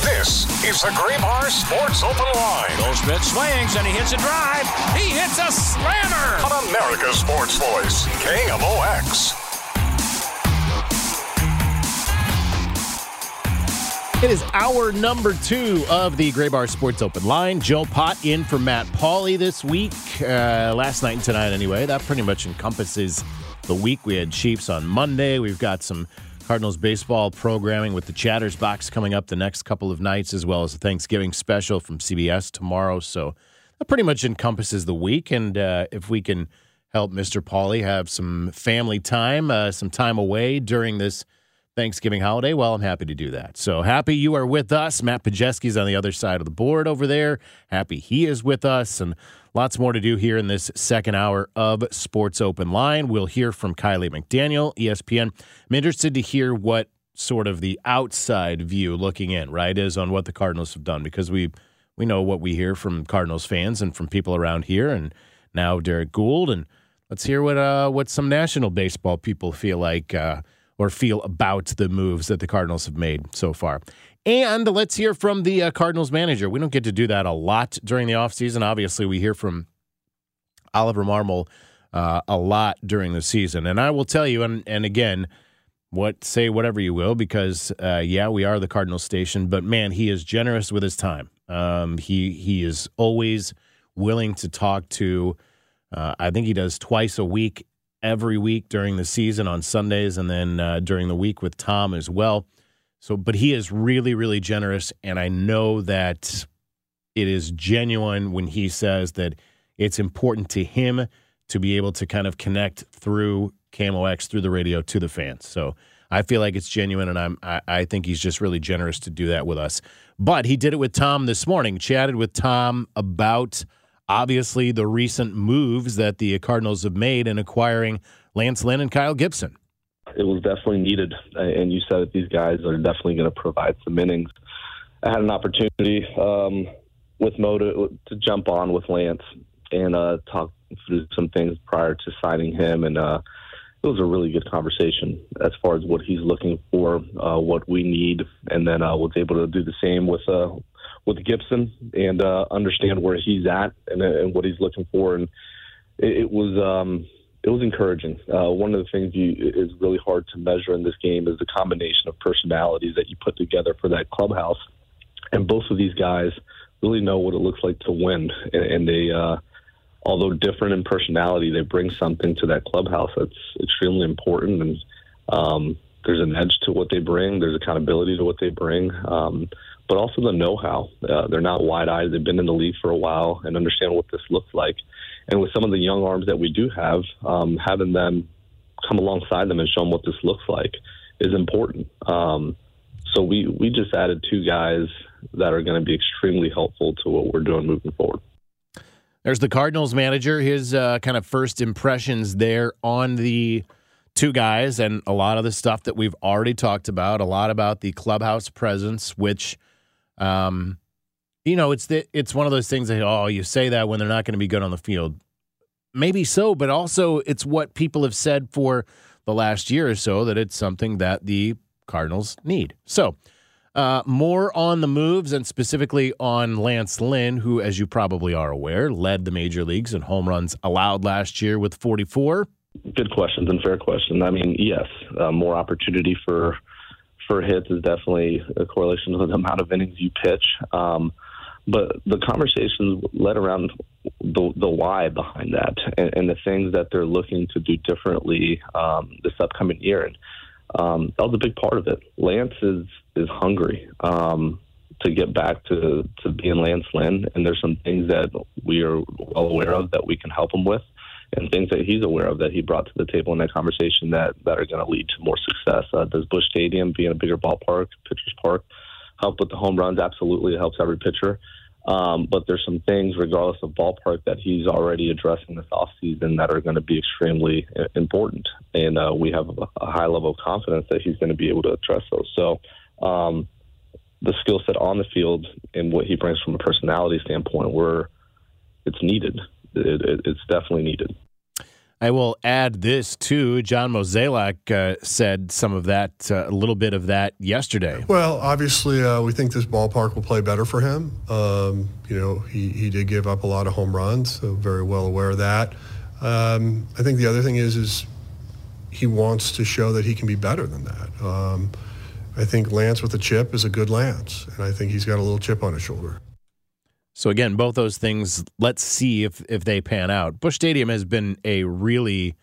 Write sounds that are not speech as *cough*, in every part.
This is the Graybar Sports Open Line Goldschmidt swings and he hits a drive. He hits a slammer. on America's Sports Voice, KMOX. It is hour number two of the Graybar Sports Open Line. Joe Pott in for Matt Pauley this week. Uh, last night and tonight, anyway. That pretty much encompasses the week. We had Chiefs on Monday. We've got some Cardinals baseball programming with the Chatters box coming up the next couple of nights, as well as a Thanksgiving special from CBS tomorrow. So that pretty much encompasses the week. And uh, if we can help Mr. Pauley have some family time, uh, some time away during this Thanksgiving holiday, well, I'm happy to do that. So happy you are with us. Matt Pajeski's on the other side of the board over there. Happy he is with us, and lots more to do here in this second hour of Sports Open Line. We'll hear from Kiley McDaniel, ESPN. I'm interested to hear what sort of the outside view looking in, right, is on what the Cardinals have done because we we know what we hear from Cardinals fans and from people around here, and now Derrick Goold, and let's hear what uh, what some national baseball people feel like. Uh, or feel about the moves that the Cardinals have made so far. And let's hear from the uh, Cardinals manager. We don't get to do that a lot during the offseason. Obviously, we hear from Oliver Marmol uh, a lot during the season. And I will tell you, and, and again, what say whatever you will, because uh, yeah, we are the Cardinals station, but man, he is generous with his time. Um, he he is always willing to talk to. Uh, I think he does twice a week every week during the season on Sundays and then uh, during the week with Tom as well. So, but he is really, really generous. And I know that it is genuine when he says that it's important to him to be able to kind of connect through KMOX, through the radio to the fans. So I feel like it's genuine and I'm, I, I think he's just really generous to do that with us. But he did it with Tom this morning, chatted with Tom about obviously the recent moves that the Cardinals have made in acquiring Lance Lynn and Kyle Gibson. It was definitely needed, and you said that these guys are definitely going to provide some innings. I had an opportunity um, with Mo to, to jump on with Lance and uh, talk through some things prior to signing him, and uh, it was a really good conversation as far as what he's looking for, uh, what we need, and then uh, was able to do the same with uh, with Gibson and uh, understand where he's at and, and what he's looking for. And it, it was um, it was encouraging. Uh, one of the things you is really hard to measure in this game is the combination of personalities that you put together for that clubhouse. And both of these guys really know what it looks like to win, and, and they. Uh, Although different in personality, they bring something to that clubhouse that's extremely important, and um, there's an edge to what they bring. There's accountability to what they bring. Um, but also the know-how. Uh, they're not wide-eyed. They've been in the league for a while and understand what this looks like. And with some of the young arms that we do have, um, having them come alongside them and show them what this looks like is important. Um, so we we just added two guys that are going to be extremely helpful to what we're doing moving forward. There's the Cardinals manager, his uh, kind of first impressions there on the two guys, and a lot of the stuff that we've already talked about, a lot about the clubhouse presence, which, um, you know, it's the, it's one of those things that oh, you say that when they're not going to be good on the field, maybe so, but also it's what people have said for the last year or so that it's something that the Cardinals need. So. Uh, more on the moves and specifically on Lance Lynn, who, as you probably are aware, led the major leagues in home runs allowed last year with 44. Good questions and fair question. I mean, yes, uh, more opportunity for for hits is definitely a correlation to the amount of innings you pitch. Um, but the conversations led around the, the why behind that and, and, the things that they're looking to do differently um, this upcoming year. And um, that was a big part of it. Lance is is hungry um, to get back to, to being Lance Lynn, and there's some things that we are well aware of that we can help him with and things that he's aware of that he brought to the table in that conversation that, that are going to lead to more success. Uh, does Busch Stadium being a bigger ballpark, pitcher's park, help with the home runs? Absolutely, it helps every pitcher. Um, but there's some things, regardless of ballpark, that he's already addressing this offseason that are going to be extremely important. And uh, we have a high level of confidence that he's going to be able to address those. So um, the skill set on the field and what he brings from a personality standpoint, we're, it's needed. It, it, it's definitely needed. I will add this too. John Mozeliak uh, said some of that, uh, a little bit of that yesterday. Well, obviously, uh, we think this ballpark will play better for him. Um, you know, he, he did give up a lot of home runs, so very well aware of that. Um, I think the other thing is, is he wants to show that he can be better than that. Um, I think Lance with a chip is a good Lance, and I think he's got a little chip on his shoulder. So again, both those things. Let's see if if they pan out. Busch Stadium has been a really,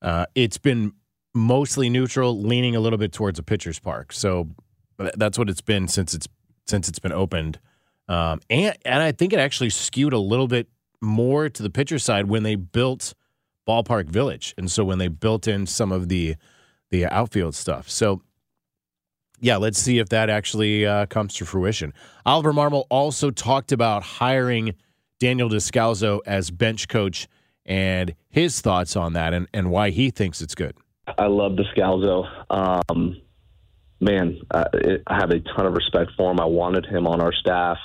uh, it's been mostly neutral, leaning a little bit towards a pitcher's park. So that's what it's been since it's since it's been opened. Um, and and I think it actually skewed a little bit more to the pitcher side when they built Ballpark Village, and so when they built in some of the the outfield stuff. So yeah, let's see if that actually uh, comes to fruition. Oliver Marmol also talked about hiring Daniel Descalso as bench coach and his thoughts on that and, and why he thinks it's good. I love Descalso. Um, man, I, I, have a ton of respect for him. I wanted him on our staff.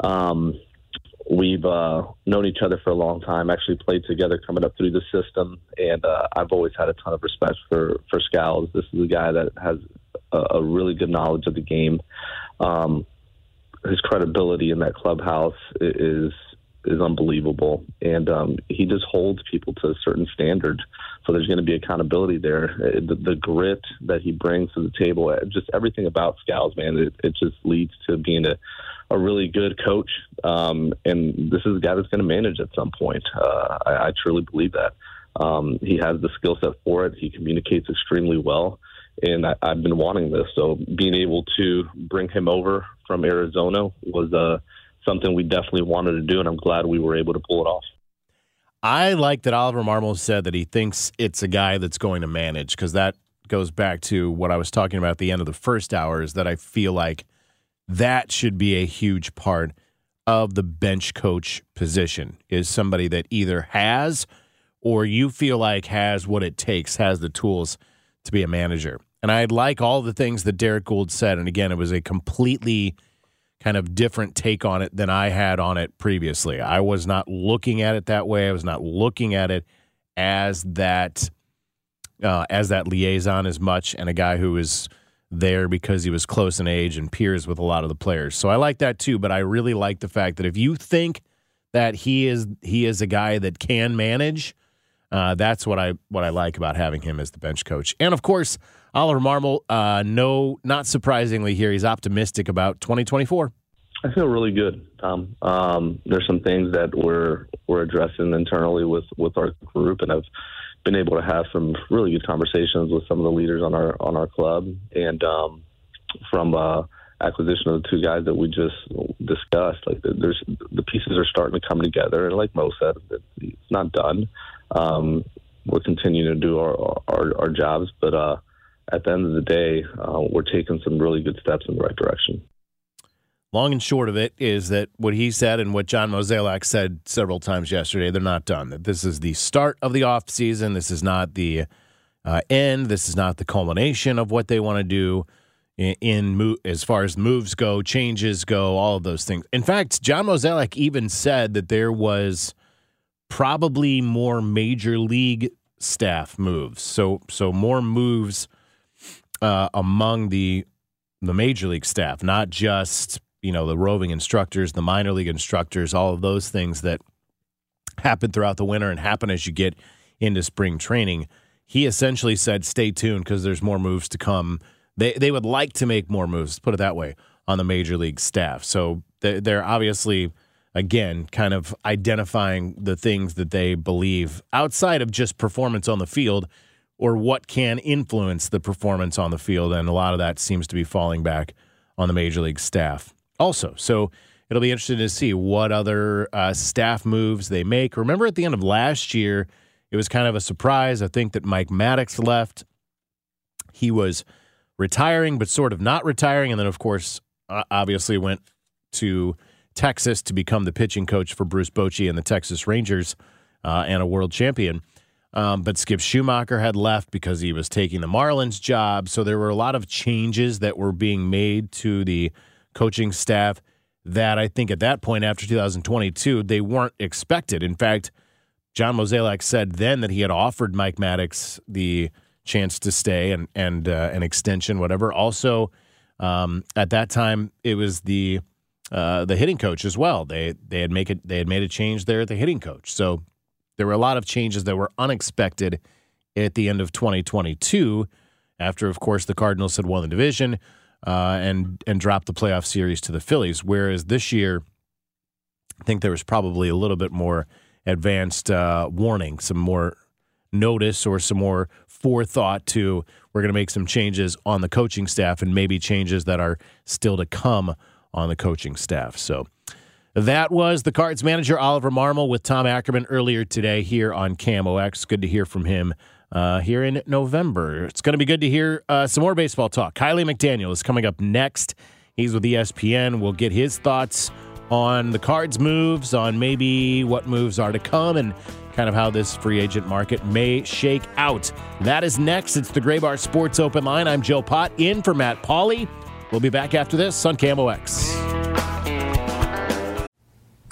Um, we've uh, known each other for a long time. Actually, played together coming up through the system, and uh, I've always had a ton of respect for for Scals. This is a guy that has a, a really good knowledge of the game. Um, his credibility in that clubhouse is is unbelievable, and um, he just holds people to a certain standard. So there's going to be accountability there. Uh, the, the, grit that he brings to the table, uh, just everything about Scals, man, it, it just leads to being a, a really good coach. Um, and this is a guy that's going to manage at some point. Uh, I, I, truly believe that. Um, he has the skill set for it. He communicates extremely well and I, have been wanting this. So being able to bring him over from Arizona was uh, something we definitely wanted to do, and I'm glad we were able to pull it off. I like that Oliver Marmol said that he thinks it's a guy that's going to manage because that goes back to what I was talking about at the end of the first hour is that I feel like that should be a huge part of the bench coach position is somebody that either has or you feel like has what it takes, has the tools – to be a manager. And I like all the things that Derrick Goold said. And again, it was a completely kind of different take on it than I had on it previously. I was not looking at it that way. I was not looking at it as that uh, as that liaison as much, and a guy who is there because he was close in age and peers with a lot of the players. So I like that too. But I really like the fact that if you think that he is he is a guy that can manage uh, that's what I what I like about having him as the bench coach. And of course, Oliver Marmol, Uh, no, not surprisingly, here he's optimistic about 2024. I feel really good, Tom. Um, there's some things that we're we're addressing internally with with our group, and I've been able to have some really good conversations with some of the leaders on our on our club, and um, from uh, acquisition of the two guys that we just discussed, like there's the pieces are starting to come together, and like Mo said, it's not done um, we're continuing to do our our, our jobs, but uh, at the end of the day, uh, we're taking some really good steps in the right direction. Long and short of it is that what he said and what John Mozeliak said several times yesterday, they're not done. That this is the start of the off season. This is not the uh, end. This is not the culmination of what they want to do in, in as far as moves go, changes go, all of those things. In fact, John Mozeliak even said that there was probably more major league staff moves. So so more moves uh, among the the major league staff, not just you know the roving instructors, the minor league instructors, all of those things that happen throughout the winter and happen as you get into spring training. He essentially said, "Stay tuned because there's more moves to come they they would like to make more moves. Put it that way on the major league staff. So they're obviously again kind of identifying the things that they believe outside of just performance on the field or what can influence the performance on the field and a lot of that seems to be falling back on the major league staff also. So it'll be interesting to see what other uh, staff moves they make. Remember at the end of last year it was kind of a surprise i think that mike Maddux left. He was retiring but sort of not retiring and then of course obviously went to Texas to become the pitching coach for Bruce Bochy and the Texas Rangers uh, and a world champion. Um, but Skip Schumaker had left because he was taking the Marlins job. So there were a lot of changes that were being made to the coaching staff that I think at that point after 2022, they weren't expected. In fact, John Mozeliak said then that he had offered Mike Maddux the chance to stay and, and uh, an extension, whatever. Also, um, at that time, it was the uh, the hitting coach as well. They they had make it they had made a change there at the hitting coach. So there were a lot of changes that were unexpected at the end of 2022. After, of course, the Cardinals had won the division uh, and and dropped the playoff series to the Phillies. Whereas this year, I think there was probably a little bit more advanced uh, warning, some more notice, or some more forethought to we're going to make some changes on the coaching staff and maybe changes that are still to come on the coaching staff. So that was the Cards manager, Oliver Marmol with Tom Ackerman earlier today here on KMOX. Good to hear from him uh, here in November. It's going to be good to hear uh, some more baseball talk. Kiley McDaniel is coming up next. He's with ESPN. We'll get his thoughts on the Cards moves, on maybe what moves are to come, and kind of how this free agent market may shake out. That is next. It's the Graybar Sports Open Line. I'm Joe Pott in for Matt Pauley. We'll be back after this on KMOX.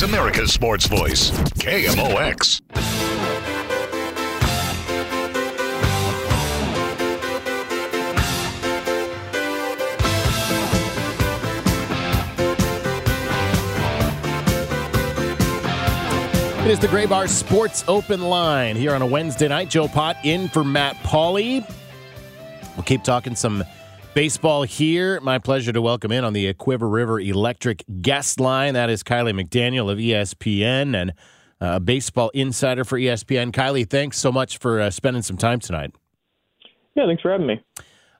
Is America's Sports Voice, KMOX. It is the Graybar Sports Open Line here on a Wednesday night. Joe Pott in for Matt Pauley. We'll keep talking some baseball here. My pleasure to welcome in on the Cuivre River Electric guest line. That is Kiley McDaniel of ESPN and a baseball insider for ESPN. Kiley, thanks so much for uh, spending some time tonight. Yeah, thanks for having me.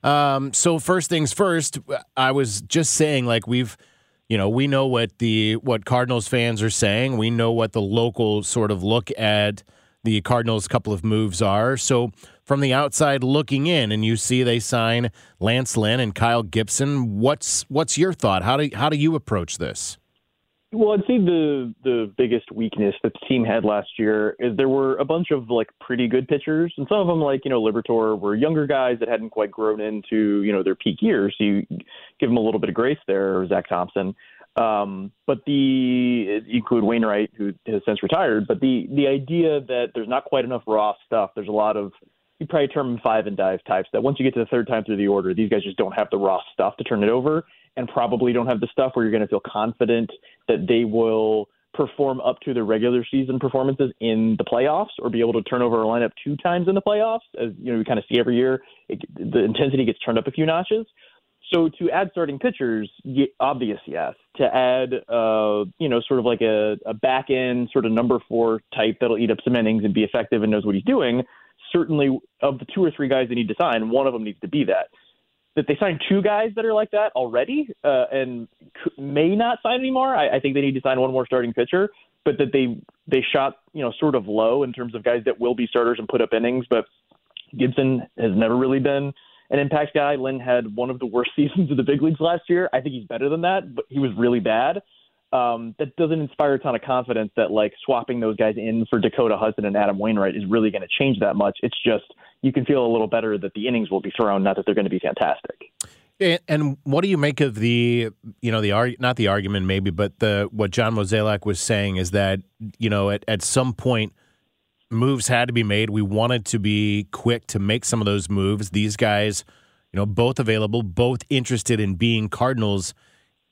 Um, so first things first, I was just saying, like we've you know, we know what the what Cardinals fans are saying. We know what the local sort of look at the Cardinals' couple of moves are. So from the outside looking in, and you see they sign Lance Lynn and Kyle Gibson. What's what's your thought? How do how do you approach this? Well, I'd say the the biggest weakness that the team had last year is there were a bunch of like pretty good pitchers, and some of them, like you know Liberatore were younger guys that hadn't quite grown into you know their peak years. So you give them a little bit of grace there, or Zack Thompson. Um, but the you include Wainwright, who has since retired. But the the idea that there's not quite enough raw stuff. There's a lot of you probably term them five and dive types. That once you get to the third time through the order, these guys just don't have the raw stuff to turn it over and probably don't have the stuff where you're going to feel confident that they will perform up to their regular season performances in the playoffs or be able to turn over a lineup two times in the playoffs. As you know, we kind of see every year, it, the intensity gets turned up a few notches. So to add starting pitchers, obvious yes. To add, uh, you know, sort of like a, a back end sort of number four type that'll eat up some innings and be effective and knows what he's doing. Certainly, of the two or three guys they need to sign, one of them needs to be that that they signed two guys that are like that already, uh, and may not sign anymore. I, I think they need to sign one more starting pitcher, but that they they shot you know sort of low in terms of guys that will be starters and put up innings. But Gibson has never really been an impact guy. Lynn had one of the worst *laughs* seasons of the big leagues last year. I think he's better than that, but he was really bad. Um, that doesn't inspire a ton of confidence that like swapping those guys in for Dakota Hudson and Adam Wainwright is really going to change that much. It's just you can feel a little better that the innings will be thrown, not that they're going to be fantastic. And, what do you make of the, you know, the not the argument maybe, but the what John Mozeliak was saying is that you know at at some point moves had to be made. We wanted to be quick to make some of those moves. These guys, you know, both available, both interested in being Cardinals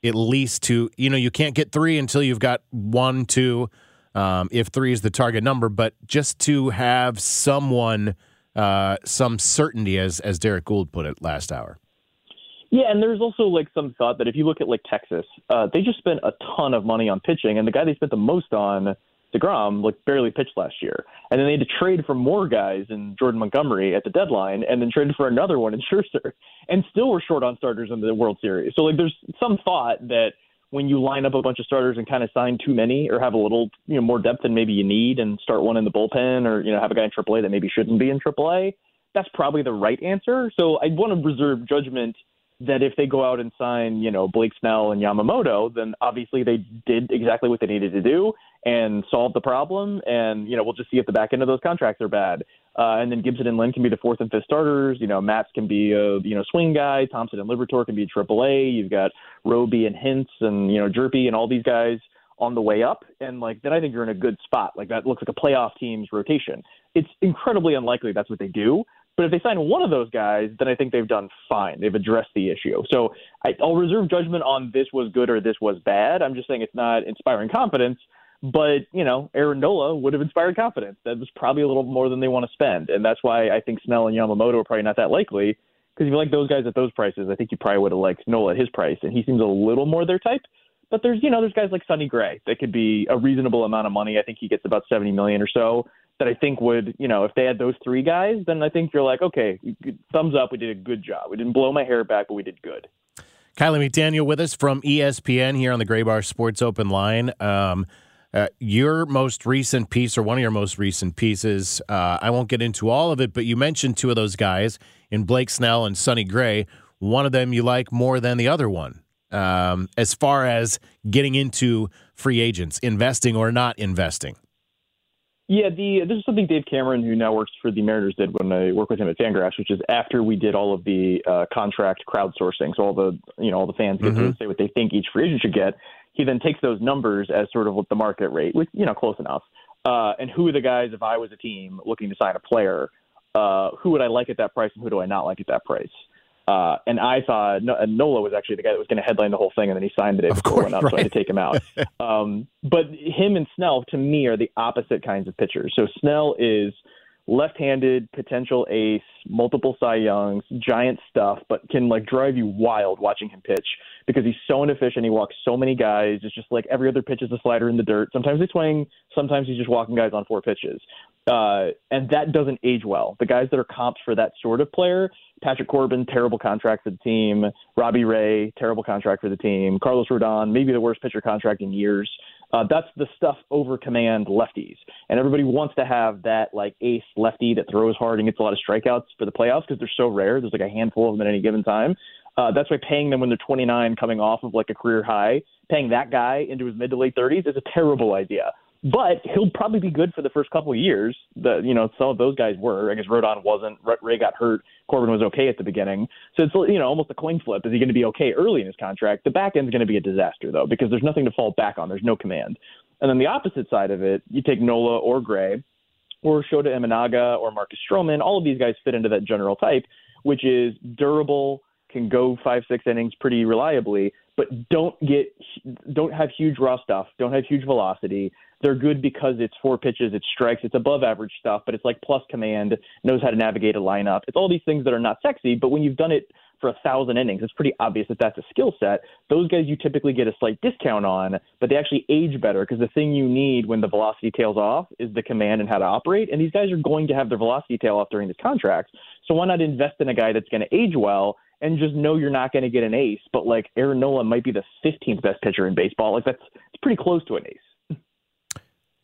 at least to you know you can't get three until you've got one two um, if three is the target number but just to have someone uh, some certainty as as Derrick Goold put it last hour. Yeah and there's also like some thought that if you look at like texas uh, they just spent a ton of money on pitching and the guy they spent the most on DeGrom like barely pitched last year, and then they had to trade for more guys in Jordan Montgomery at the deadline, and then traded for another one in *laughs* Scherzer, and still were short on starters in the World Series. So like, there's some thought that when you line up a bunch of starters and kind of sign too many, or have a little you know more depth than maybe you need, and start one in the bullpen, or you know have a guy in AAA that maybe shouldn't be in AAA, that's probably the right answer. So I want to reserve judgment that if they go out and sign, you know, Blake Snell and Yamamoto, then obviously they did exactly what they needed to do and solve the problem. And, you know, we'll just see if the back end of those contracts are bad. Uh, and then Gibson and Lynn can be the fourth and fifth starters. You know, Matz can be a, you know, swing guy. Thompson and Liberatore can be triple A. You've got Roby and Hence and, you know, Hjerpe and all these guys on the way up. And, like, then I think you're in a good spot. Like, that looks like a playoff team's rotation. It's incredibly unlikely that's what they do. But if they sign one of those guys, then I think they've done fine. They've addressed the issue. So I, I'll reserve judgment on this was good or this was bad. I'm just saying it's not inspiring confidence. But, you know, Aaron Nola would have inspired confidence. That was probably a little more than they want to spend. And that's why I think Snell and Yamamoto are probably not that likely. Because if you like those guys at those prices, I think you probably would have liked Nola at his price. And he seems a little more their type. But there's, you know, there's guys like Sonny Gray that could be a reasonable amount of money. I think he gets about 70 million or so that I think would, you know, if they had those three guys, then I think you're like, okay, thumbs up. We did a good job. We didn't blow my hair back, but we did good. Kiley McDaniel with us from ESPN here on the Graybar Sports Open Line. Um, uh, your most recent piece, or one of your most recent pieces, uh, I won't get into all of it, but you mentioned two of those guys in Blake Snell and Sonny Gray. One of them you like more than the other one, um, as far as getting into free agents, investing or not investing. Yeah, the this is something Dave Cameron, who now works for the Mariners, did when I worked with him at Fangraphs, which is after we did all of the uh, contract crowdsourcing, so all the you know all the fans get mm-hmm. to say what they think each free agent should get. He then takes those numbers as sort of what the market rate, which you know close enough. Uh, and who are the guys if I was a team looking to sign a player? Uh, who would I like at that price, and who do I not like at that price? Uh, and I thought Nola was actually the guy that was going to headline the whole thing, and then he signed the day before went up, right. so I had to take him out. *laughs* um, but him and Snell, to me, are the opposite kinds of pitchers. So Snell is left-handed, potential ace, multiple Cy Youngs, giant stuff, but can like drive you wild watching him pitch because he's so inefficient. He walks so many guys. It's just like every other pitch is a slider in the dirt. Sometimes they swing, sometimes he's just walking guys on four pitches. Uh, and that doesn't age well. The guys that are comps for that sort of player Patrick Corbin, terrible contract for the team. Robbie Ray, terrible contract for the team. Carlos Rodon, maybe the worst pitcher contract in years. Uh, that's the stuff over command lefties, and everybody wants to have that like ace lefty that throws hard and gets a lot of strikeouts for the playoffs because they're so rare. There's like a handful of them at any given time. Uh, that's why paying them when they're 29, coming off of like a career high, paying that guy into his mid to late 30s is a terrible idea but he'll probably be good for the first couple of years. The you know some of those guys were. I guess Rodon wasn't. Ray got hurt. Corbin was okay at the beginning. So it's you know almost a coin flip. Is he going to be okay early in his contract? The back end's going to be a disaster though because there's nothing to fall back on. There's no command. And then the opposite side of it, you take Nola or Gray, or Shota Imanaga or Marcus Stroman. All of these guys fit into that general type, which is durable, can go five six innings pretty reliably, but don't get don't have huge raw stuff, don't have huge velocity they're good because it's four pitches, it's strikes, it's above average stuff, but it's like plus command, knows how to navigate a lineup. It's all these things that are not sexy, but when you've done it for a thousand innings, it's pretty obvious that that's a skill set. Those guys you typically get a slight discount on, but they actually age better because the thing you need when the velocity tails off is the command and how to operate. And these guys are going to have their velocity tail off during this contract. So why not invest in a guy that's going to age well and just know you're not going to get an ace. But like Aaron Nola might be the 15th best pitcher in baseball. Like that's it's pretty close to an ace.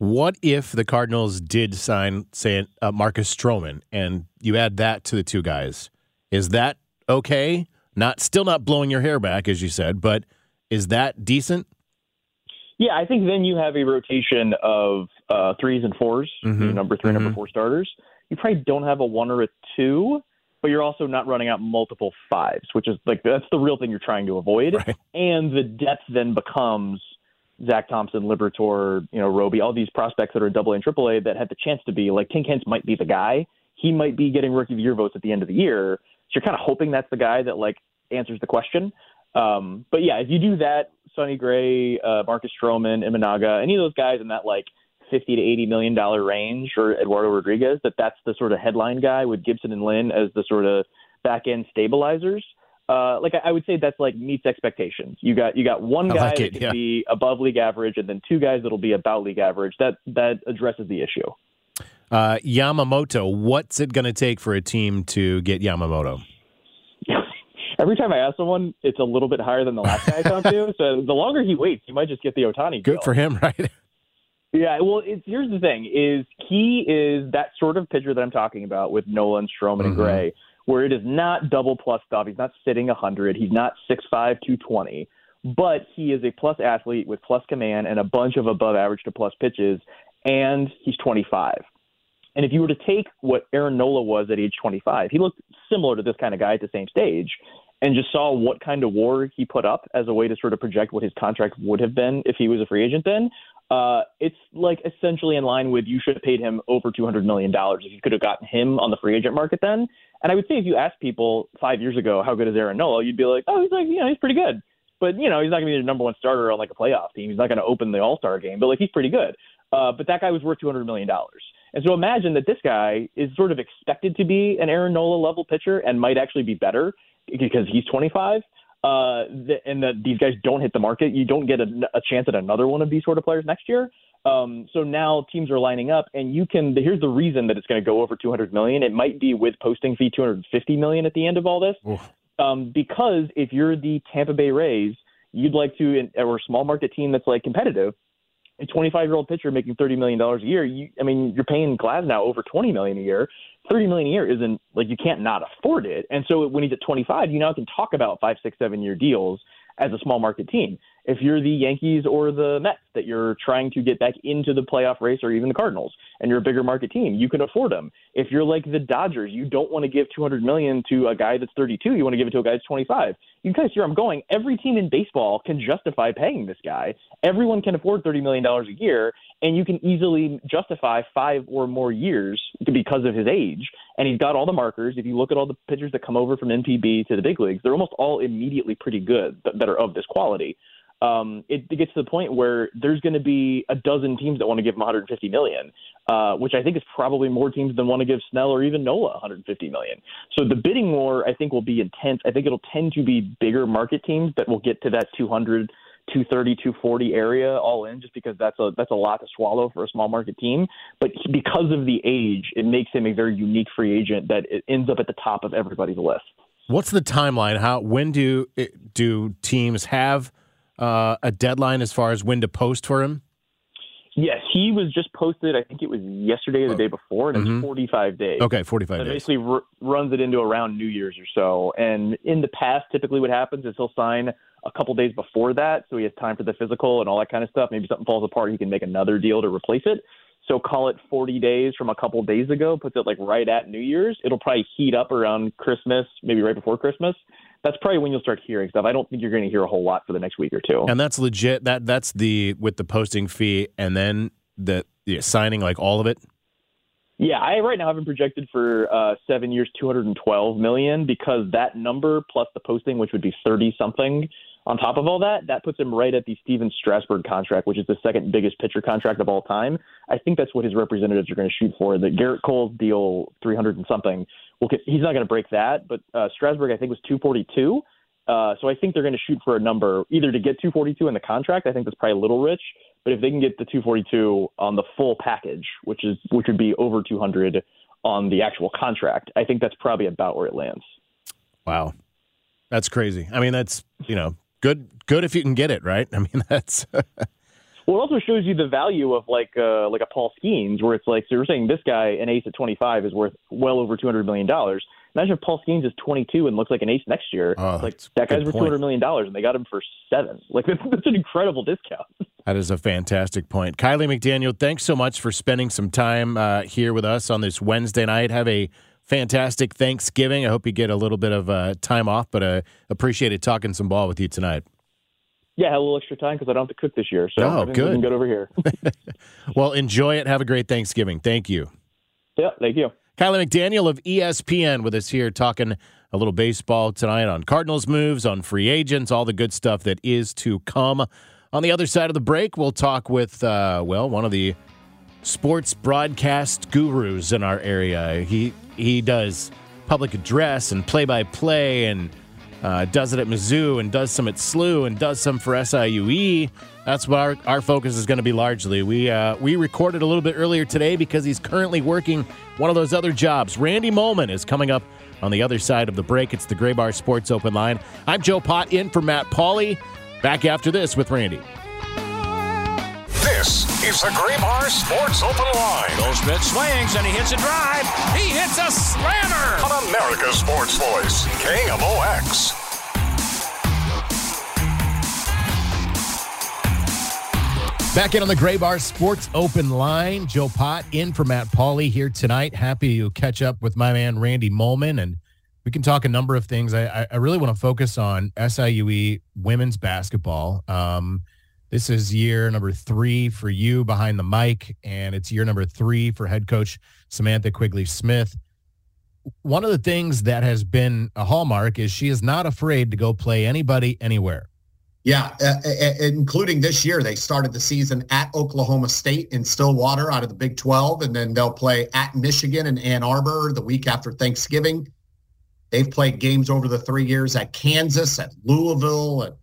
What if the Cardinals did sign, say, uh, Marcus Stroman, and you add that to the two guys? Is that okay? Not still not blowing your hair back, as you said, but is that decent? Yeah, I think then you have a rotation of uh, threes and 4s Mhm. number 3 number Mhm. four starters. You probably don't have a one or a two, but you're also not running out multiple fives, which is like that's the real thing you're trying to avoid. And the depth then becomes Zack Thompson, Liberatore, you know, Roby, all these prospects that are double A and triple A that had the chance to be like Tink Hence might be the guy. He might be getting rookie of the year votes at the end of the year. So you're kind of hoping that's the guy that like answers the question. Um, but yeah, if you do that, Sonny Gray, uh, Marcus Stroman, Imanaga, any of those guys in that like 50 to 80 million dollar range, or Eduardo Rodriguez, that that's the sort of headline guy with Gibson and Lynn as the sort of back end stabilizers. Uh, like I, I would say that's like meets expectations. You got you got one guy like that it, can yeah. be above league average, and then two guys that'll be about league average. That that addresses the issue. Uh, Yamamoto, what's it going to take for a team to get Yamamoto? *laughs* Every time I ask someone, it's a little bit higher than the last guy I talked to. *laughs* So the longer he waits, he might just get the Ohtani. Good deal. for him, *laughs* right? Yeah, well, it's, here's the thing: is he is that sort of pitcher that I'm talking about with Nolan, Stroman, and Mhm. Gray, where it is not double plus stuff. He's not sitting 100. He's not 6'5", 220, but he is a plus athlete with plus command and a bunch of above average to plus pitches, and he's 25. And if you were to take what Aaron Nola was at age 25, he looked similar to this kind of guy at the same stage, and just saw what kind of war he put up as a way to sort of project what his contract would have been if he was a free agent then. Uh, it's like essentially in line with you should have paid him over $200 million if you could have gotten him on the free agent market then. And I would say if you asked people five years ago, how good is Aaron Nola, you'd be like, oh, he's like, you know, he's pretty good. But, you know, he's not going to be the number one starter on like a playoff team. He's not going to open the All Star game, but like he's pretty good. Uh, but that guy was worth $200 million. And so imagine that this guy is sort of expected to be an Aaron Nola level pitcher and might actually be better because he's 25. Uh, th- and that these guys don't hit the market, you don't get a, a chance at another one of these sort of players next year. Um, so now teams are lining up, and you can. Here's the reason that it's going to go over 200 million. It might be with posting fee 250 million at the end of all this, um, because if you're the Tampa Bay Rays, you'd like to, or a small market team that's like competitive, a 25 year old pitcher making 30 million dollars a year. You, I mean, you're paying Glasnow over 20 million a year. 30 million a year isn't like you can't not afford it. And so when he's at 25, you now can talk about five, six, seven year deals as a small market team. If you're the Yankees or the Mets that you're trying to get back into the playoff race or even the Cardinals and you're a bigger market team, you can afford them. If you're like the Dodgers, you don't want to give 200 million to a guy that's 32, you want to give it to a guy that's 25. You guys where I'm going. Every team in baseball can justify paying this guy. Everyone can afford 30 million dollars a year and you can easily justify 5 or more years because of his age and he's got all the markers. If you look at all the pitchers that come over from NPB to the big leagues, they're almost all immediately pretty good that are of this quality um, it, it gets to the point where there's going to be a dozen teams that want to give him 150 million, uh, which I think is probably more teams than want to give Snell or even Nola 150 million. So the bidding war, I think, will be intense. I think it'll tend to be bigger market teams that will get to that 200. 230, 240 area all in, just because that's a that's a lot to swallow for a small market team. But he, because of the age, it makes him a very unique free agent that ends up at the top of everybody's list. What's the timeline? How when do do teams have uh, a deadline as far as when to post for him? Yes, he was just posted. I think it was yesterday or the day before, and Mhm. it's 45 days. Okay, 45 That days. basically r- runs it into around New Year's or so. And in the past, typically what happens is he'll sign a couple days before that, so he has time for the physical and all that kind of stuff. Maybe something falls apart, he can make another deal to replace it. So call it 40 days from a couple days ago, puts it like right at New Year's. It'll probably heat up around Christmas, maybe right before Christmas. That's probably when you'll start hearing stuff. I don't think you're going to hear a whole lot for the next week or two. And that's legit. That that's the with the posting fee and then the yeah, signing like all of it. Yeah, I right now have him projected for uh, seven years, two hundred and twelve million, because that number plus the posting, which would be thirty something, on top of all that, that puts him right at the Stephen Strasburg contract, which is the second biggest pitcher contract of all time. I think that's what his representatives are going to shoot for. The Gerrit Cole deal, three hundred and something. Well, he's not going to break that, but uh, Strasburg, I think, was two forty two. Uh, so I think they're going to shoot for a number either to get 242 in the contract. I think that's probably a little rich, but if they can get the 242 on the full package, which is which would be over 200 on the actual contract, I think that's probably about where it lands. Wow. That's crazy. I mean, that's you know good good if you can get it right. *laughs* I mean, that's. well, it also shows you the value of like uh, like a Paul Skenes, where it's like so you're saying this guy an ace at 25 is worth well over 200 million dollars. Imagine if Paul Skenes is 22 and looks like an ace next year. Oh, like that guy's worth 200 million dollars, and they got him for seven. *laughs* Like that's, that's an incredible discount. *laughs* That is a fantastic point. Kiley McDaniel, thanks so much for spending some time uh, here with us on this Wednesday night. Have a fantastic Thanksgiving. I hope you get a little bit of uh, time off, but I uh, appreciated talking some ball with you tonight. Yeah, I had a little extra time because I don't have to cook this year, so Oh, good. good over here. *laughs* *laughs* Well, enjoy it. Have a great Thanksgiving. Thank you. yeah, thank you. Kiley McDaniel of ESPN with us here talking a little baseball tonight on Cardinals moves, on free agents, all the good stuff that is to come. On the other side of the break, we'll talk with, uh, well, one of the sports broadcast gurus in our area. He he does public address and play by play and uh, does it at Mizzou and does some at SLU and does some for SIUE. That's what our, our focus is going to be largely. We uh, we recorded a little bit earlier today because he's currently working one of those other jobs. Randy Moehlman is coming up on the other side of the break. It's the Graybar Sports Open Line. I'm Joe Pott in for Matt Pauley. Back after this with Randy. This is the Graybar Sports Open Line Goldschmidt swings and he hits a drive. He hits a slammer. on America's Sports Voice, KMOX. Back in on the Graybar Sports Open Line. Joe Pott in for Matt Pauley here tonight. Happy to catch up with my man Randy Moehlman, and we can talk a number of things. I, I- I really want to focus on SIUE women's basketball. Um, this is year number three for you behind the mic, and it's year number three for head coach Samantha Quigley Smith. One of the things that has been a hallmark is she is not afraid to go play anybody anywhere. Yeah, uh, uh, including this year, they started the season at Oklahoma State in Stillwater out of the Big 12, and then they'll play at Michigan and Ann Arbor the week after Thanksgiving. They've played games over the three years at Kansas, at Louisville, at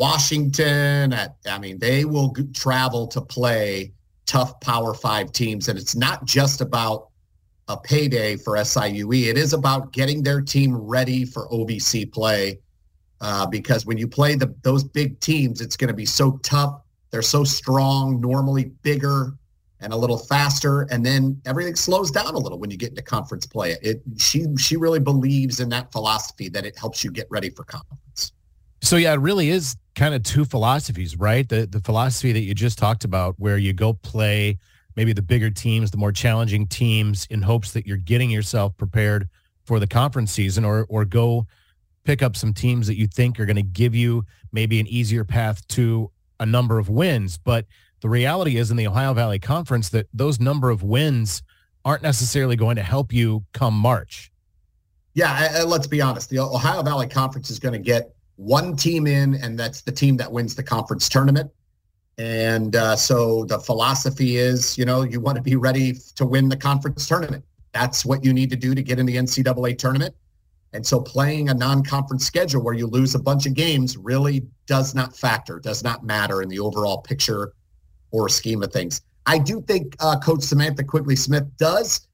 Washington. At I mean, they will travel to play tough Power Five teams, and it's not just about a payday for SIUE. It is about getting their team ready for OVC play uh, because when you play the those big teams, it's going to be so tough. They're so strong, normally bigger and a little faster, and then everything slows down a little when you get into conference play. It she she really believes in that philosophy that it helps you get ready for conference. So yeah, it really is kind of two philosophies, right? The the philosophy that you just talked about, where you go play maybe the bigger teams, the more challenging teams, in hopes that you're getting yourself prepared for the conference season, or or go pick up some teams that you think are going to give you maybe an easier path to a number of wins. But the reality is in the Ohio Valley Conference that those number of wins aren't necessarily going to help you come March. Yeah, uh, let's be honest. The Ohio Valley Conference is going to get one team in, and that's the team that wins the conference tournament. And uh, so the philosophy is, you know, you want to be ready to win the conference tournament. That's what you need to do to get in the NCAA tournament. And so playing a non-conference schedule where you lose a bunch of games really does not factor, does not matter in the overall picture or scheme of things. I do think uh, Coach Samantha Quigley Smith does.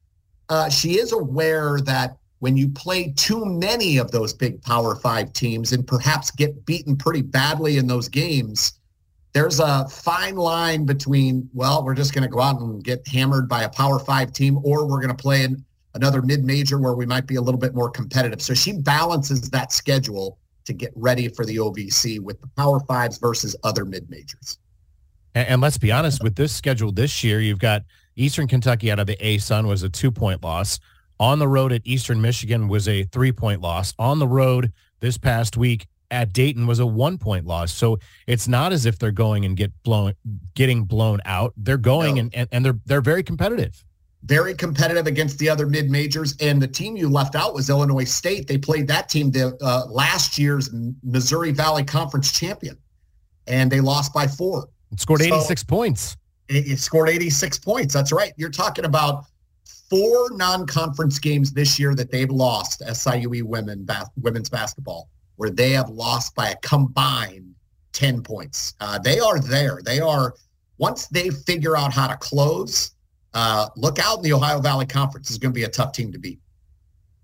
Uh, she is aware that when you play too many of those big Power Five teams and perhaps get beaten pretty badly in those games, there's a fine line between, well, we're just going to go out and get hammered by a Power Five team, or we're going to play in another mid-major where we might be a little bit more competitive. So she balances that schedule to get ready for the OVC with the Power Fives versus other mid-majors. And, and let's be honest, with this schedule this year, you've got Eastern Kentucky out of the ASUN was a two point loss. On the road at Eastern Michigan was a three point loss. On the road this past week at Dayton was a one point loss. So it's not as if they're going and get blown, getting blown out. They're going No. and, and, and they're they're very competitive. very competitive against the other mid majors. And the team you left out was Illinois State. They played that team the uh, last year's Missouri Valley Conference champion, and they lost by four. It scored So- 86 points. It, it scored 86 points. That's right. You're talking about four non-conference games this year that they've lost SIUE women bas- women's basketball, where they have lost by a combined 10 points. Uh, they are there. They are once they figure out how to close. Uh, look out in the Ohio Valley Conference. is going to be a tough team to beat.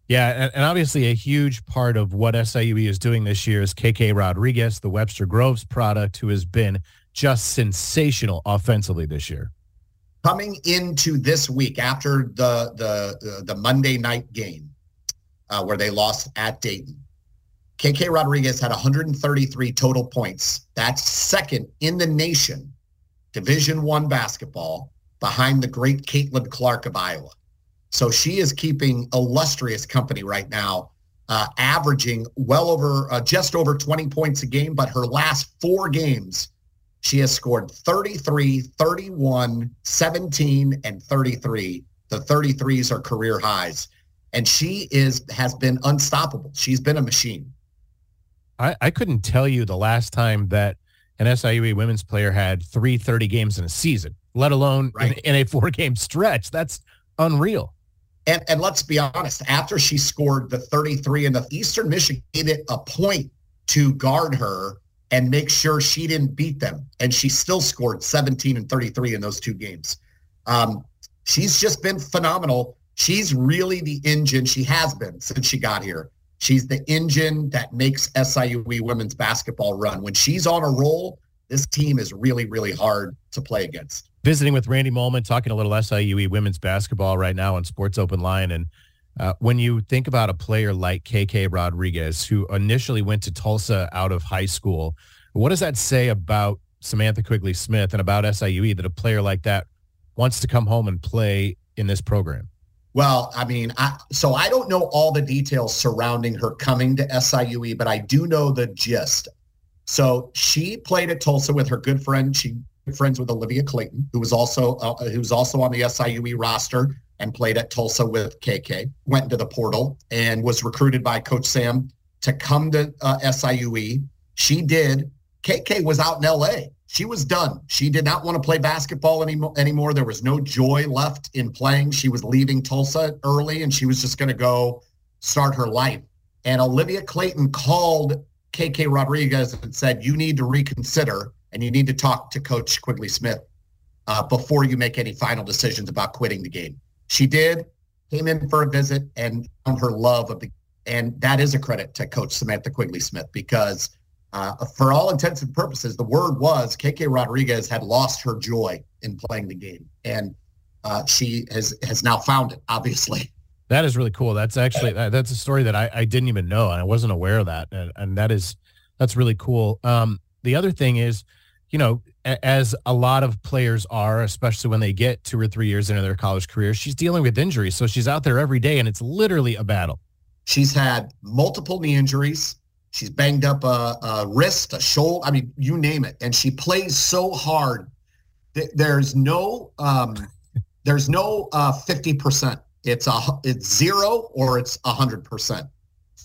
Yeah, and, obviously a huge part of what SIUE is doing this year is KK Rodriguez, the Webster Groves product, who has been just sensational offensively this year. Coming into this week after the the the Monday night game uh, where they lost at Dayton, KK Rodriguez had 133 total points. That's second in the nation, Division One basketball, behind the great Caitlin Clark of Iowa. So she is keeping illustrious company right now, uh, averaging well over uh, just over 20 points a game. But her last four games, she has scored 33, 31, 17, and 33. The 33s are career highs. And she is has been unstoppable. She's been a machine. I, I couldn't tell you the last time that an SIUE women's player had three 30 games in a season, let alone right. in, in a four game stretch. That's unreal. And, and let's be honest, after she scored the 33 in the Eastern Michigan made it a point to guard her and make sure she didn't beat them. And she still scored 17 and 33 in those two games. Um, she's just been phenomenal. She's really the engine. She has been since she got here. She's the engine that makes SIUE women's basketball run. When she's on a roll, this team is really, really hard to play against visiting with Randy Moehlman, talking a little SIUE women's basketball right now on Sports Open Line. And uh, when you think about a player like KK Rodriguez, who initially went to Tulsa out of high school, what does that say about Samantha Quigley Smith and about SIUE that a player like that wants to come home and play in this program? Well, I mean, I, so I don't know all the details surrounding her coming to SIUE, but I do know the gist. So she played at Tulsa with her good friend. She friends with Olivia Clayton, who was also uh, who was also on the SIUE roster and played at Tulsa with KK. Went into the portal and was recruited by Coach Sam to come to uh, SIUE. She did. KK was out in LA. She was done. She did not want to play basketball anymore. Anymore. There was no joy left in playing. She was leaving Tulsa early, and she was just going to go start her life. And Olivia Clayton called KK Rodriguez and said, "You need to reconsider." and you need to talk to Coach Quigley Smith uh, before you make any final decisions about quitting the game. She did, came in for a visit and found her love of the, and that is a credit to Coach Samantha Quigley Smith because uh, for all intents and purposes, the word was KK Rodriguez had lost her joy in playing the game, and uh, she has has now found it. Obviously, that is really cool. That's actually that's a story that I, I didn't even know, and I wasn't aware of that, and, and that is that's really cool. Um, the other thing is you know, as a lot of players are, especially when they get two or three years into their college career, she's dealing with injuries. So she's out there every day and it's literally a battle. She's had multiple knee injuries. She's banged up a, a wrist, a shoulder. I mean, you name it. And she plays so hard. There's no, um, there's no uh, 50%. It's a, it's zero or it's hundred percent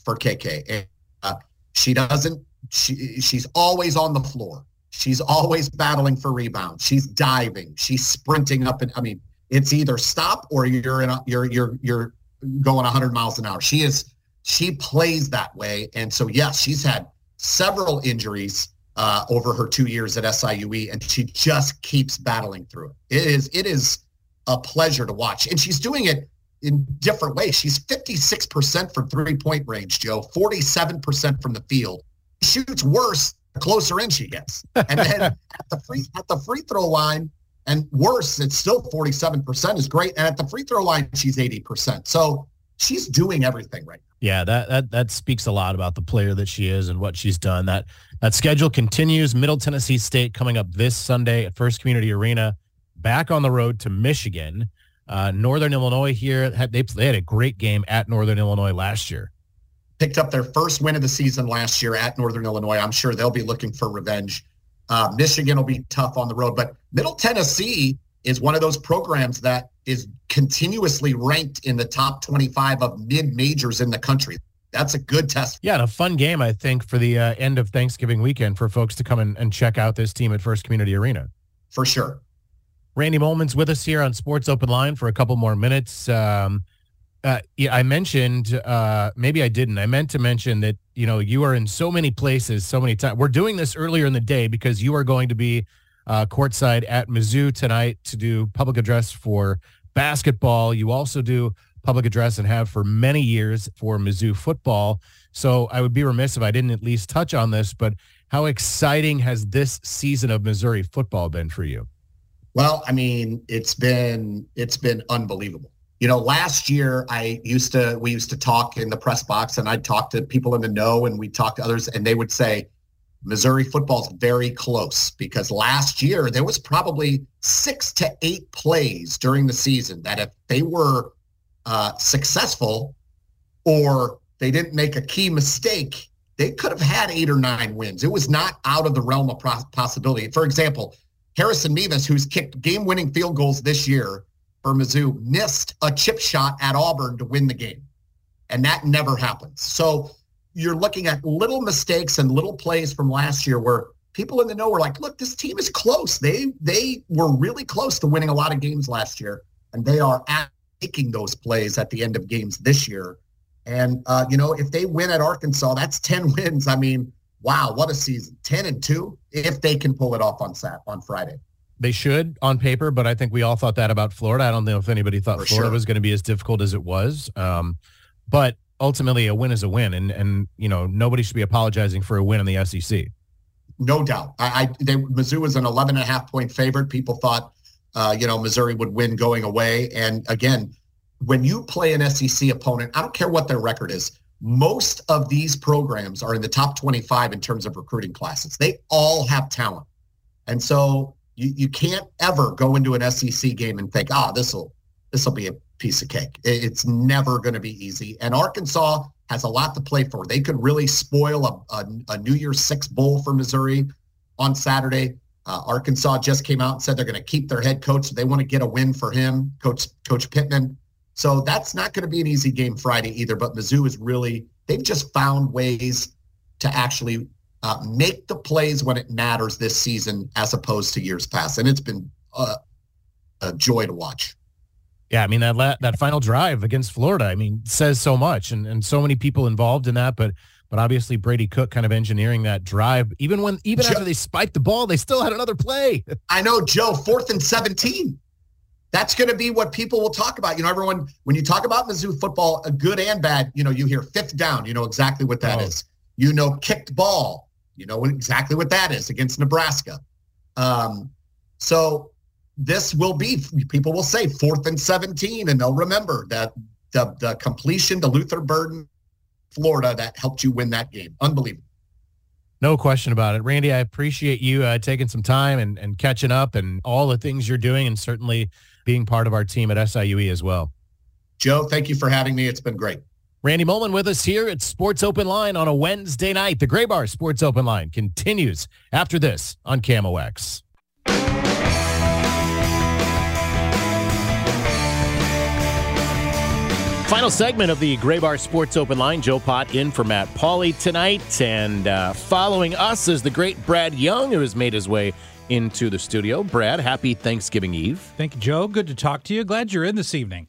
for KK. And, uh, she doesn't, she, she's always on the floor. She's always battling for rebounds. She's diving. She's sprinting up and I mean, it's either stop or you're in a, you're you're you're going 100 miles an hour. She is she plays that way, and so yes, she's had several injuries uh, over her two years at SIUE, and she just keeps battling through it. It is it is a pleasure to watch, and she's doing it in different ways. She's 56% from three point range, Joe, 47% from the field. She shoots worse closer in she gets. And then at the free at the free throw line, and worse, it's still 47% is great. And at the free throw line, she's 80%. So she's doing everything right now. Yeah, that that that speaks a lot about the player that she is and what she's done. That that schedule continues. Middle Tennessee State coming up this Sunday at First Community Arena, back on the road to Michigan. Uh, Northern Illinois here had they, they had a great game at Northern Illinois last year picked up their first win of the season last year at Northern Illinois. I'm sure they'll be looking for revenge. Uh, Michigan will be tough on the road, but Middle Tennessee is one of those programs that is continuously ranked in the top 25 of mid majors in the country. That's a good test. Yeah, and a fun game, I think, for the uh, end of Thanksgiving weekend for folks to come and, and check out this team at First Community Arena. For sure. Randy Moehlman's with us here on Sports Open Line for a couple more minutes. Um, uh, yeah, I mentioned, uh, maybe I didn't. I meant to mention that, you know, you are in so many places, so many times. We're doing this earlier in the day because you are going to be uh, courtside at Mizzou tonight to do public address for basketball. You also do public address and have for many years for Mizzou football. So I would be remiss if I didn't at least touch on this, but how exciting has this season of Missouri football been for you? Well, I mean, it's been it's been unbelievable. You know, last year I used to we used to talk in the press box and I'd talk to people in the know and we'd talk to others and they would say Missouri football's very close because last year there was probably six to eight plays during the season that if they were uh, successful or they didn't make a key mistake, they could have had eight or nine wins. It was not out of the realm of possibility. For example, Harrison Mevis, who's kicked game-winning field goals this year for Mizzou, missed a chip shot at Auburn to win the game, and that never happens. So you're looking at little mistakes and little plays from last year where people in the know were like, "Look, this team is close. They they were really close to winning a lot of games last year, and they are making those plays at the end of games this year." And uh, you know, if they win at Arkansas, that's ten *laughs* wins. I mean, wow, what a season! Ten and two, if they can pull it off on Sat on Friday. They should on paper, but I think we all thought that about Florida. I don't know if anybody thought For Florida sure. was going to be as difficult as it was. Um, but ultimately, a win is a win, and and you know nobody should be apologizing for a win in the SEC. No doubt. I, I they, Mizzou was an 11 and a half point favorite. People thought, uh, you know, Missouri would win going away, and again, when you play an SEC opponent, I don't care what their record is. Most of these programs are in the top 25 in terms of recruiting classes. They all have talent. And so you, you can't ever go into an SEC game and think, ah, oh, this will this will be a piece of cake. It's never going to be easy. And Arkansas has a lot to play for. They could really spoil a, a, a New Year's Six bowl for Missouri on Saturday. Uh, Arkansas just came out and said they're going to keep their head coach. They want to get a win for him, Coach Coach Pittman. So that's not going to be an easy game Friday either. But Mizzou is really, they've just found ways to actually uh, make the plays when it matters this season as opposed to years past. And it's been uh, a joy to watch. Yeah, I mean that la- that final drive against Florida, I mean, says so much, and and so many people involved in that. But but obviously Brady Cook kind of engineering that drive. Even when even Joe, after they spiked the ball, they still had another play. *laughs* I know, Joe. Fourth and seventeen that's going to be what people will talk about. You know, everyone, when you talk about Mizzou football, a good and bad, you know, you hear fifth down, you know exactly what that oh. is. You know, kicked ball, you know exactly what that is against Nebraska. Um, so this will be, people will say fourth and 17, and they'll remember that the, the completion to Luther Burden, Florida, that helped you win that game. Unbelievable. No question about it. Randy, I appreciate you uh, taking some time and, and catching up and all the things you're doing and certainly being part of our team at SIUE as well. Joe, thank you for having me. It's been great. Randy Moehlman with us here at Sports Open Line on a Wednesday night. The Graybar Sports Open Line continues after this on KMOX. Final segment of the Graybar Sports Open Line. Joe Pott in for Matt Pauley tonight. And uh, following us is the great Brad Young, who has made his way into the studio. Brad, happy Thanksgiving Eve. Thank you, Joe. Good to talk to you. Glad you're in this evening.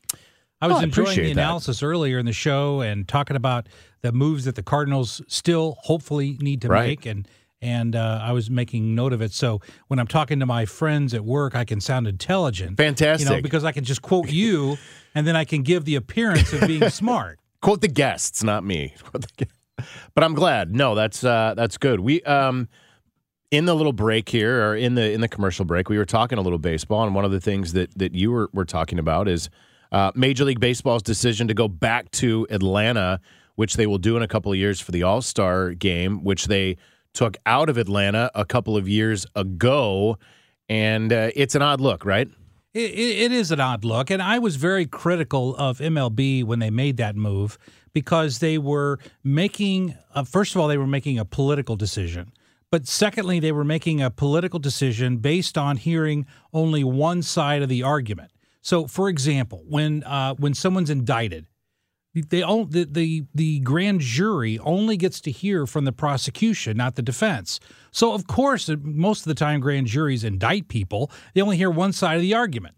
I was oh, enjoying the analysis that. earlier in the show and talking about the moves that the Cardinals still hopefully need to right. make and and uh, I was making note of it. So when I'm talking to my friends at work, I can sound intelligent. Fantastic. You know, because I can just quote you, *laughs* and then I can give the appearance of being smart. *laughs* Quote the guests, not me. *laughs* But I'm glad. No, that's uh, that's good. We um, in the little break here or in the in the commercial break we were talking a little baseball and one of the things that that you were, were talking about is uh, major league baseball's decision to go back to atlanta which they will do in a couple of years for the all-star game which they took out of atlanta a couple of years ago. And uh, it's an odd look right? It, it is an odd look. And i was very critical of mlb when they made that move because they were making uh, first of all they were making a political decision. But secondly, they were making a political decision based on hearing only one side of the argument. So, for example, when uh, when someone's indicted, they all, the, the the grand jury only gets to hear from the prosecution, not the defense. So, of course, most of the time, grand juries indict people. They only hear one side of the argument.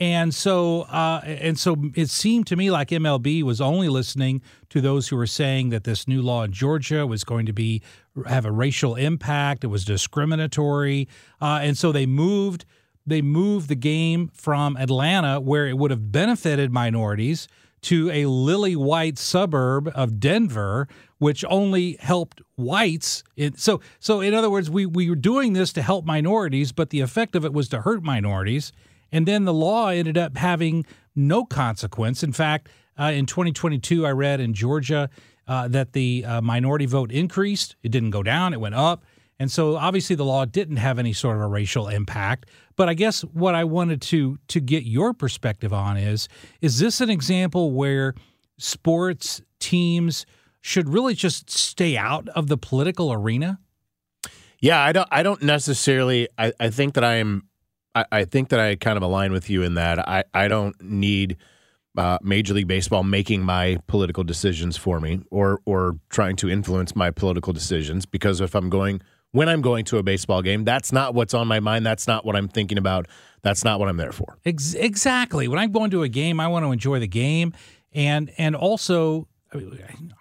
And so, uh, and so, it seemed to me like MLB was only listening to those who were saying that this new law in Georgia was going to be have a racial impact. It was discriminatory, uh, and so they moved. They moved the game from Atlanta, where it would have benefited minorities, to a lily white suburb of Denver, which only helped whites. So, so in other words, we, we were doing this to help minorities, but the effect of it was to hurt minorities. And then the law ended up having no consequence. In fact, uh, in 2022, I read in Georgia uh, that the uh, minority vote increased. It didn't go down, it went up. And so obviously the law didn't have any sort of a racial impact. But I guess what I wanted to to get your perspective on is is this an example where sports teams should really just stay out of the political arena? Yeah, I don't I don't necessarily I, I think that I am I, I think that I kind of align with you in that I, I don't need uh, Major League Baseball making my political decisions for me or or trying to influence my political decisions because if I'm going when I'm going to a baseball game, that's not what's on my mind. That's not what I'm thinking about. That's not what I'm there for. Ex- exactly. When I'm going to a game, I want to enjoy the game, and and also,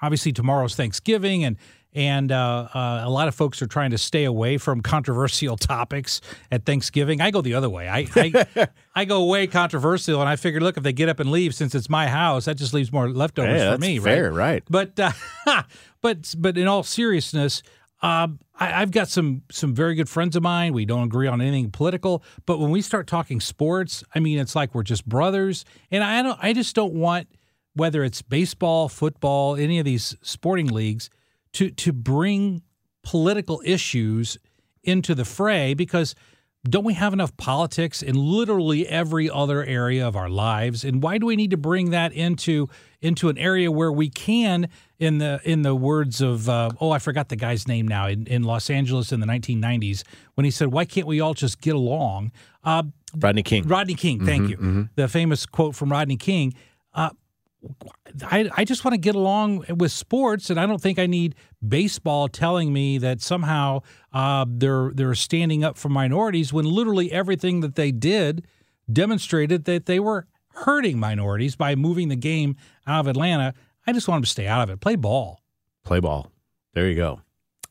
obviously, tomorrow's Thanksgiving, and and uh, uh, a lot of folks are trying to stay away from controversial *laughs* topics at Thanksgiving. I go the other way. I I, I go way controversial, and I figured, look, if they get up and leave, since it's my house, that just leaves more leftovers hey, for me. Fair, right? right. But uh, *laughs* but but in all seriousness. Um, I, have got some some very good friends of mine. We don't agree on anything political, but when we start talking sports, I mean, it's like we're just brothers. And I don't, I just don't want whether it's baseball, football, any of these sporting leagues to to bring political issues into the fray because don't we have enough politics in literally every other area of our lives? And why do we need to bring that into into an area where we can in the in the words of uh, oh I forgot the guy's name now in, in Los Angeles in the 1990s when he said why can't we all just get along? Uh, Rodney King. Rodney King thank Mhm, you. mhm. the famous quote from Rodney King I, I just want to get along with sports, and I don't think I need baseball telling me that somehow uh, they're they're standing up for minorities when literally everything that they did demonstrated that they were hurting minorities by moving the game out of Atlanta. I just want them to stay out of it. Play ball. Play ball. There you go.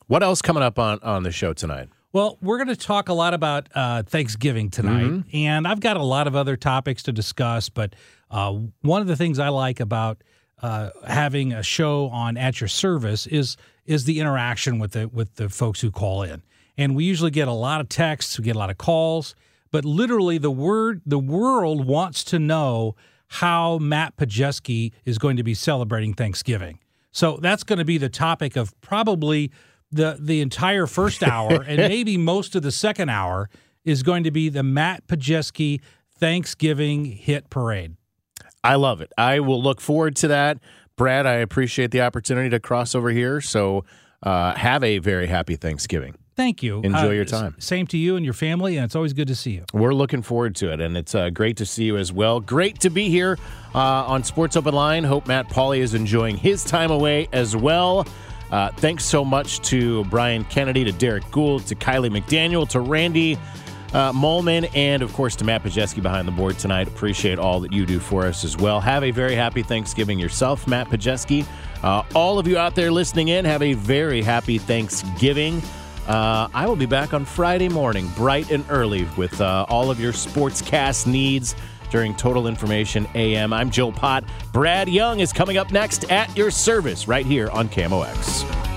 What else coming up on on the show tonight? Well, we're going to talk a lot about uh, Thanksgiving tonight, and I've got a lot of other topics to discuss. But uh, one of the things I like about uh, having a show on at your service is is the interaction with the with the folks who call in, and we usually get a lot of texts, we get a lot of calls, but literally the word the world wants to know how Matt Pajeski is going to be celebrating Thanksgiving. So that's going to be the topic of probably the the entire first hour *laughs* and maybe most of the second hour is going to be the Matt Pajeski Thanksgiving hit parade. I love it. I will look forward to that. Brad, I appreciate the opportunity to cross over here. So uh, have a very happy Thanksgiving. Thank you. Enjoy Uh, your time. Same to you and your family, and it's always good to see you. We're looking forward to it, and it's uh, great to see you as well. Great to be here uh, on Sports Open Line. Hope Matt Pauley is enjoying his time away as well. Uh, thanks so much to Brian Kennedy, to Derrick Goold, to Kiley McDaniel, to Randy uh, Moehlman, and of course to Matt Pajeski behind the board tonight. Appreciate all that you do for us as well. Have a very happy Thanksgiving yourself, Matt Pajeski. Uh, all of you out there listening in, have a very happy Thanksgiving. Uh, I will be back on Friday morning, bright and early, with uh, all of your sportscast needs during Total Information AM. I'm Joe Pott. Brad Young is coming up next at your service right here on KMOX.